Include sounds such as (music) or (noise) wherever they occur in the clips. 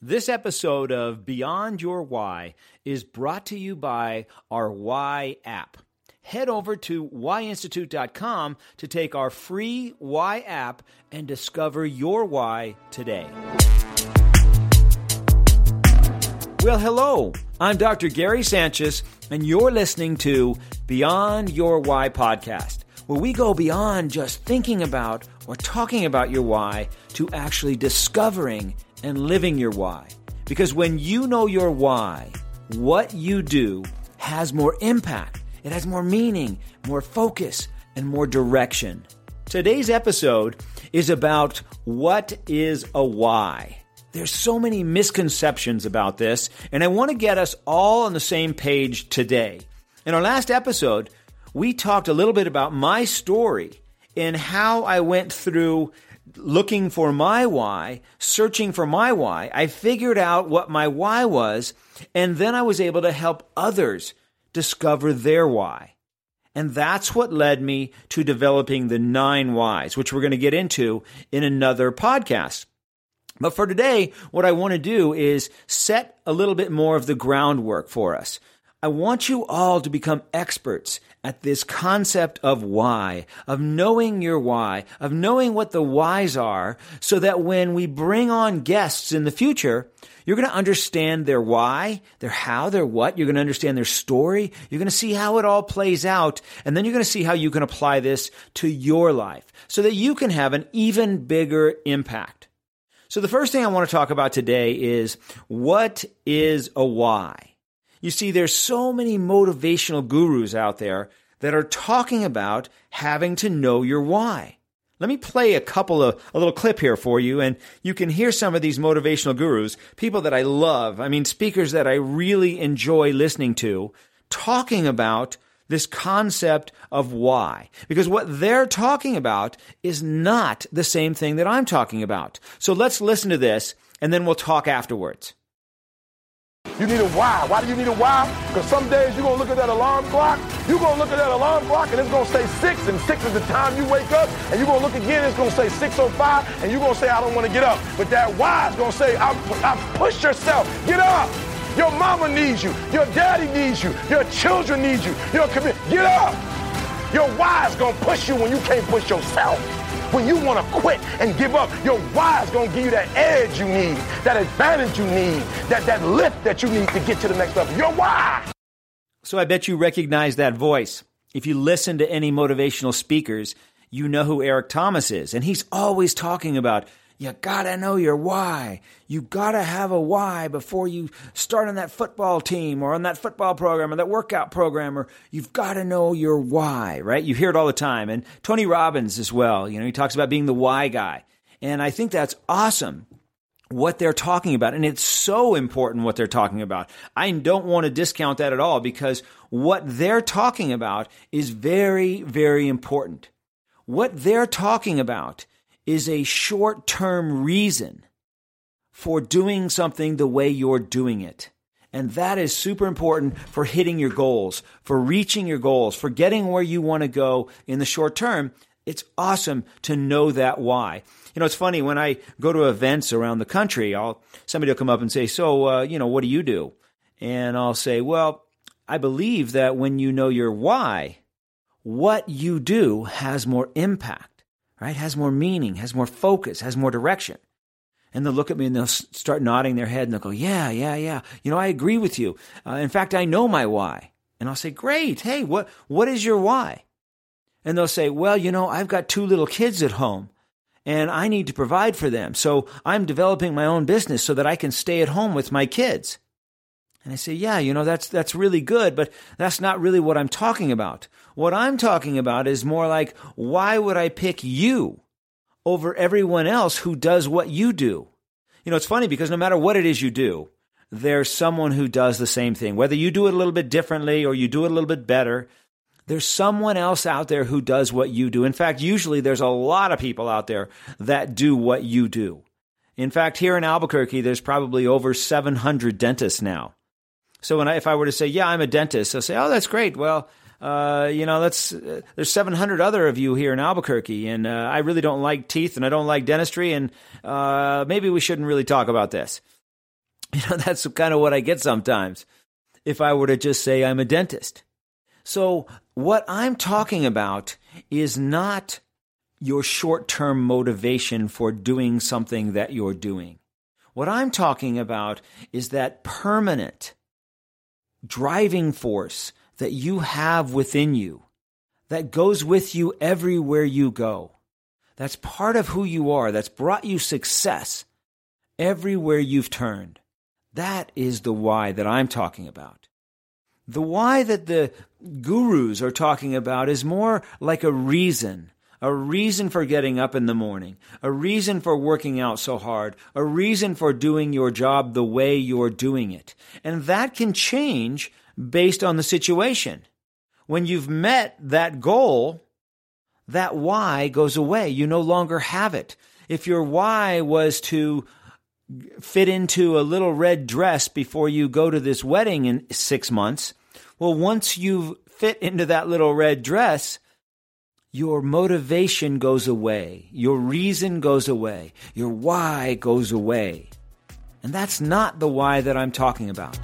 This episode of Beyond Your Why is brought to you by our Why app. Head over to whyinstitute.com to take our free Why app and discover your why today. Well, hello. I'm Dr. Gary Sanchez, and you're listening to Beyond Your Why podcast, where we go beyond just thinking about or talking about your why to actually discovering and living your why. Because when you know your why, what you do has more impact, it has more meaning, more focus, and more direction. Today's episode is about what is a why. There's so many misconceptions about this, and I want to get us all on the same page today. In our last episode, we talked a little bit about my story and how I went through looking for my why, searching for my why, I figured out what my why was, and then I was able to help others discover their why. And that's what led me to developing the nine whys, which we're going to get into in another podcast. But for today, what I want to do is set a little bit more of the groundwork for us. I want you all to become experts at this concept of why, of knowing your why, of knowing what the whys are, so that when we bring on guests in the future, you're going to understand their why, their how, their what. You're going to understand their story. You're going to see how it all plays out. And then you're going to see how you can apply this to your life so that you can have an even bigger impact. So the first thing I want to talk about today is what is a why? You see, there's so many motivational gurus out there that are talking about having to know your why. Let me play a couple of, a little clip here for you and you can hear some of these motivational gurus, people that I love. I mean, speakers that I really enjoy listening to talking about this concept of why. Because what they're talking about is not the same thing that I'm talking about. So let's listen to this and then we'll talk afterwards. You need a why. Why do you need a why? Because some days you're going to look at that alarm clock. You're going to look at that alarm clock and it's going to say 6 and 6 is the time you wake up. And you're going to look again, it's going to say 6.05 and you're going to say, I don't want to get up. But that why is going to say, I, I push yourself. Get up. Your mama needs you. Your daddy needs you. Your children need you. Your community. Get up. Your why is going to push you when you can't push yourself. When you want to quit and give up, your why is going to give you that edge you need, that advantage you need, that, that lift that you need to get to the next level. Your why. So I bet you recognize that voice. If you listen to any motivational speakers, you know who Eric Thomas is. And he's always talking about you gotta know your why. You gotta have a why before you start on that football team or on that football program or that workout program or you've gotta know your why, right? You hear it all the time. And Tony Robbins as well, you know, he talks about being the why guy. And I think that's awesome what they're talking about. And it's so important what they're talking about. I don't want to discount that at all because what they're talking about is very, very important. What they're talking about is a short term reason for doing something the way you're doing it. And that is super important for hitting your goals, for reaching your goals, for getting where you want to go in the short term. It's awesome to know that why. You know, it's funny when I go to events around the country, I'll, somebody will come up and say, so, uh, you know, what do you do? And I'll say, well, I believe that when you know your why, what you do has more impact right? Has more meaning, has more focus, has more direction. And they'll look at me and they'll start nodding their head and they'll go, yeah, yeah, yeah. You know, I agree with you. Uh, in fact, I know my why. And I'll say, great. Hey, what, what is your why? And they'll say, well, you know, I've got two little kids at home and I need to provide for them. So I'm developing my own business so that I can stay at home with my kids. And I say, yeah, you know, that's, that's really good, but that's not really what I'm talking about. What I'm talking about is more like, why would I pick you over everyone else who does what you do? You know, it's funny because no matter what it is you do, there's someone who does the same thing. Whether you do it a little bit differently or you do it a little bit better, there's someone else out there who does what you do. In fact, usually there's a lot of people out there that do what you do. In fact, here in Albuquerque, there's probably over 700 dentists now. So when I, if I were to say, yeah, I'm a dentist, I'll say, oh, that's great. Well, uh, you know, that's uh, there's 700 other of you here in Albuquerque, and uh, I really don't like teeth, and I don't like dentistry, and uh, maybe we shouldn't really talk about this. (laughs) You know, that's kind of what I get sometimes if I were to just say I'm a dentist. So, what I'm talking about is not your short term motivation for doing something that you're doing. What I'm talking about is that permanent driving force that you have within you that goes with you everywhere you go. That's part of who you are. That's brought you success everywhere you've turned. That is the why that I'm talking about. The why that the gurus are talking about is more like a reason, a reason for getting up in the morning, a reason for working out so hard, a reason for doing your job the way you're doing it. And that can change based on the situation. When you've met that goal, that why goes away. You no longer have it. If your why was to fit into a little red dress before you go to this wedding in six months, well, once you've fit into that little red dress, your motivation goes away. Your reason goes away. Your why goes away. And that's not the why that I'm talking about.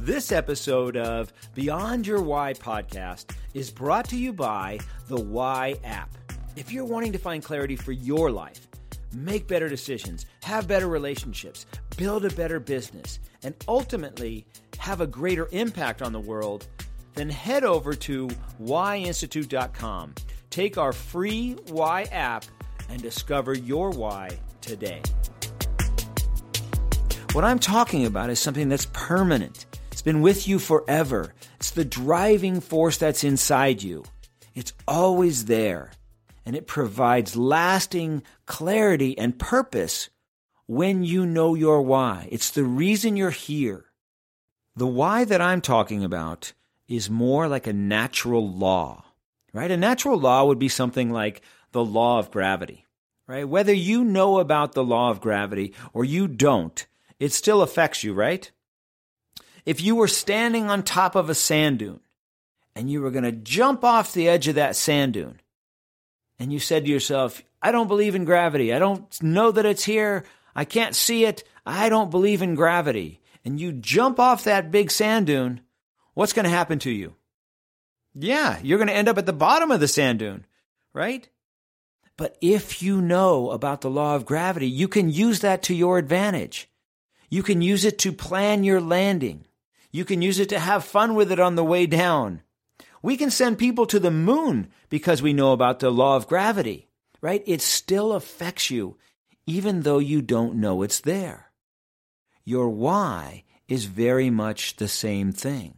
This episode of Beyond Your Why podcast is brought to you by the Why app. If you're wanting to find clarity for your life, make better decisions, have better relationships, build a better business, and ultimately have a greater impact on the world, then head over to whyinstitute.com. Take our free Why app and discover your why today. What I'm talking about is something that's permanent it's been with you forever. It's the driving force that's inside you. It's always there. And it provides lasting clarity and purpose when you know your why. It's the reason you're here. The why that I'm talking about is more like a natural law, right? A natural law would be something like the law of gravity, right? Whether you know about the law of gravity or you don't, it still affects you, right? if you were standing on top of a sand dune and you were going to jump off the edge of that sand dune and you said to yourself, I don't believe in gravity. I don't know that it's here. I can't see it. I don't believe in gravity. And you jump off that big sand dune, what's going to happen to you? Yeah, you're going to end up at the bottom of the sand dune, right? But if you know about the law of gravity, you can use that to your advantage. You can use it to plan your landing. You can use it to have fun with it on the way down. We can send people to the moon because we know about the law of gravity, right? It still affects you, even though you don't know it's there. Your why is very much the same thing.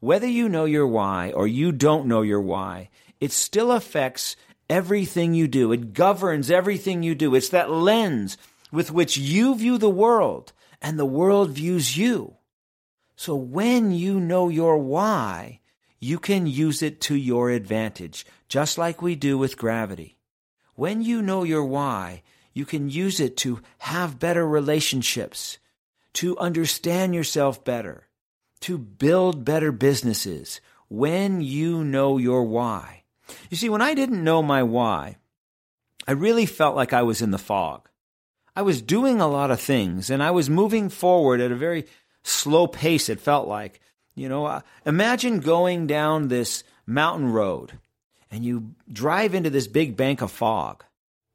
Whether you know your why or you don't know your why, it still affects everything you do. It governs everything you do. It's that lens with which you view the world and the world views you. So when you know your why, you can use it to your advantage, just like we do with gravity. When you know your why, you can use it to have better relationships, to understand yourself better, to build better businesses. When you know your why. You see, when I didn't know my why, I really felt like I was in the fog. I was doing a lot of things and I was moving forward at a very slow pace, it felt like. You know, uh, imagine going down this mountain road and you drive into this big bank of fog.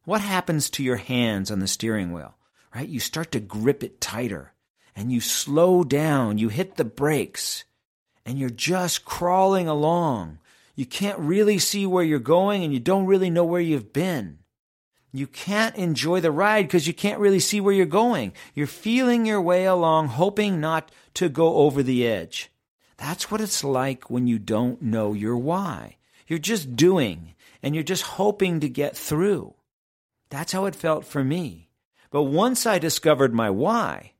What happens to your hands on the steering wheel? Right? You start to grip it tighter and you slow down, you hit the brakes, and you're just crawling along. You can't really see where you're going and you don't really know where you've been. You can't enjoy the ride because you can't really see where you're going. You're feeling your way along, hoping not to go over the edge. That's what it's like when you don't know your why. You're just doing and you're just hoping to get through. That's how it felt for me. But once I discovered my why,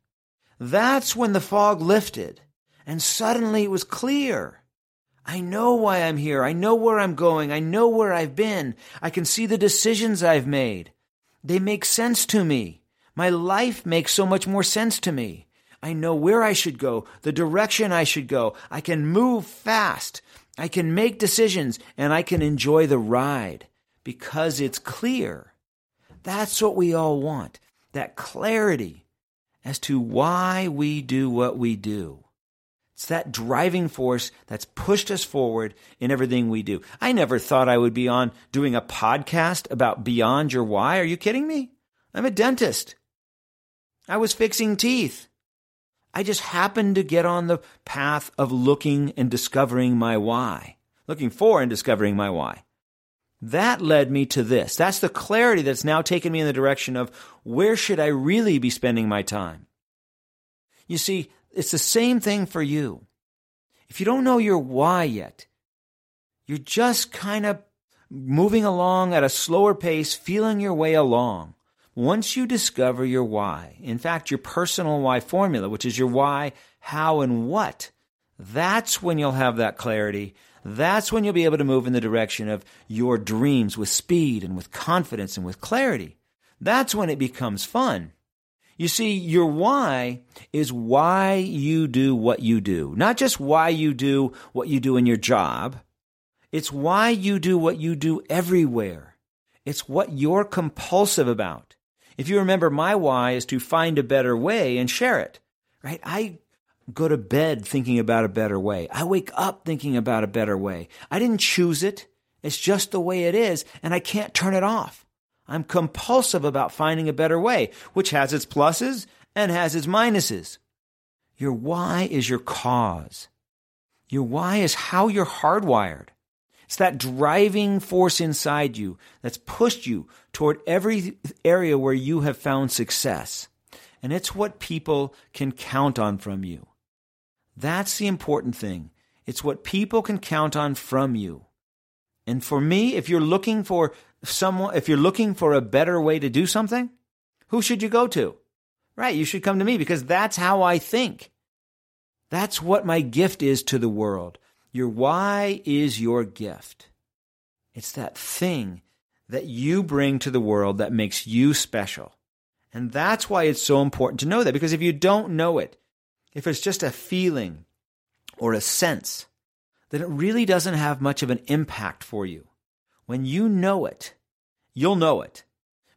that's when the fog lifted and suddenly it was clear. I know why I'm here. I know where I'm going. I know where I've been. I can see the decisions I've made. They make sense to me. My life makes so much more sense to me. I know where I should go, the direction I should go. I can move fast. I can make decisions and I can enjoy the ride because it's clear. That's what we all want. that clarity as to why we do what we do. It's that driving force that's pushed us forward in everything we do. I never thought I would be on doing a podcast about beyond your why. Are you kidding me? I'm a dentist. I was fixing teeth. I just happened to get on the path of looking and discovering my why, looking for and discovering my why. That led me to this. That's the clarity that's now taken me in the direction of where should I really be spending my time? You see, it's the same thing for you. If you don't know your why yet, you're just kind of moving along at a slower pace, feeling your way along. Once you discover your why, in fact, your personal why formula, which is your why, how, and what, that's when you'll have that clarity. That's when you'll be able to move in the direction of your dreams with speed and with confidence and with clarity. That's when it becomes fun. You see, your why is why you do what you do, not just why you do what you do in your job. It's why you do what you do everywhere. It's what you're compulsive about. If you remember, my why is to find a better way and share it, right? I go to bed thinking about a better way. I wake up thinking about a better way. I didn't choose it. It's just the way it is, and I can't turn it off. I'm compulsive about finding a better way, which has its pluses and has its minuses. Your why is your cause. Your why is how you're hardwired. It's that driving force inside you that's pushed you toward every area where you have found success. And it's what people can count on from you. That's the important thing. It's what people can count on from you. And for me, if you're looking for someone, if you're looking for a better way to do something, who should you go to? Right. You should come to me because that's how I think. That's what my gift is to the world. Your why is your gift. It's that thing that you bring to the world that makes you special. And that's why it's so important to know that because if you don't know it, if it's just a feeling or a sense, then it really doesn't have much of an impact for you. When you know it, you'll know it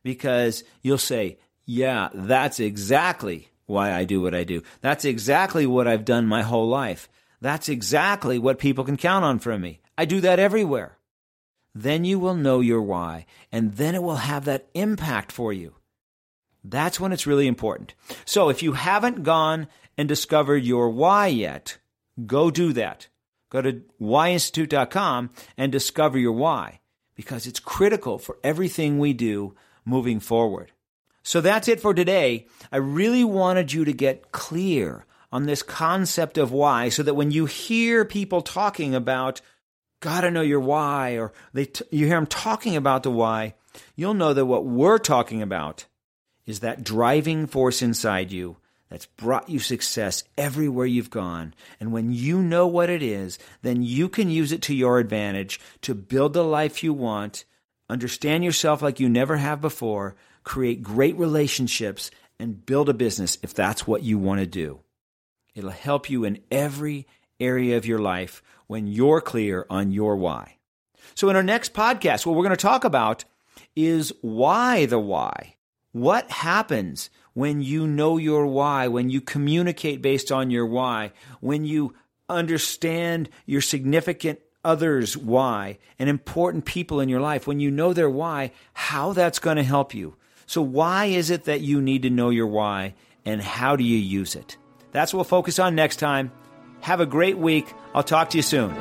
because you'll say, yeah, that's exactly why I do what I do. That's exactly what I've done my whole life. That's exactly what people can count on from me. I do that everywhere. Then you will know your why, and then it will have that impact for you. That's when it's really important. So if you haven't gone and discovered your why yet, go do that. Go to whyinstitute.com and discover your why because it's critical for everything we do moving forward. So that's it for today. I really wanted you to get clear on this concept of why so that when you hear people talking about gotta know your why or they t- you hear them talking about the why you'll know that what we're talking about is that driving force inside you that's brought you success everywhere you've gone. And when you know what it is, then you can use it to your advantage to build the life you want, understand yourself like you never have before, create great relationships, and build a business if that's what you want to do. It'll help you in every area of your life when you're clear on your why. So, in our next podcast, what we're going to talk about is why the why. What happens when you know your why, when you communicate based on your why, when you understand your significant others' why and important people in your life, when you know their why, how that's going to help you. So, why is it that you need to know your why and how do you use it? That's what we'll focus on next time. Have a great week. I'll talk to you soon.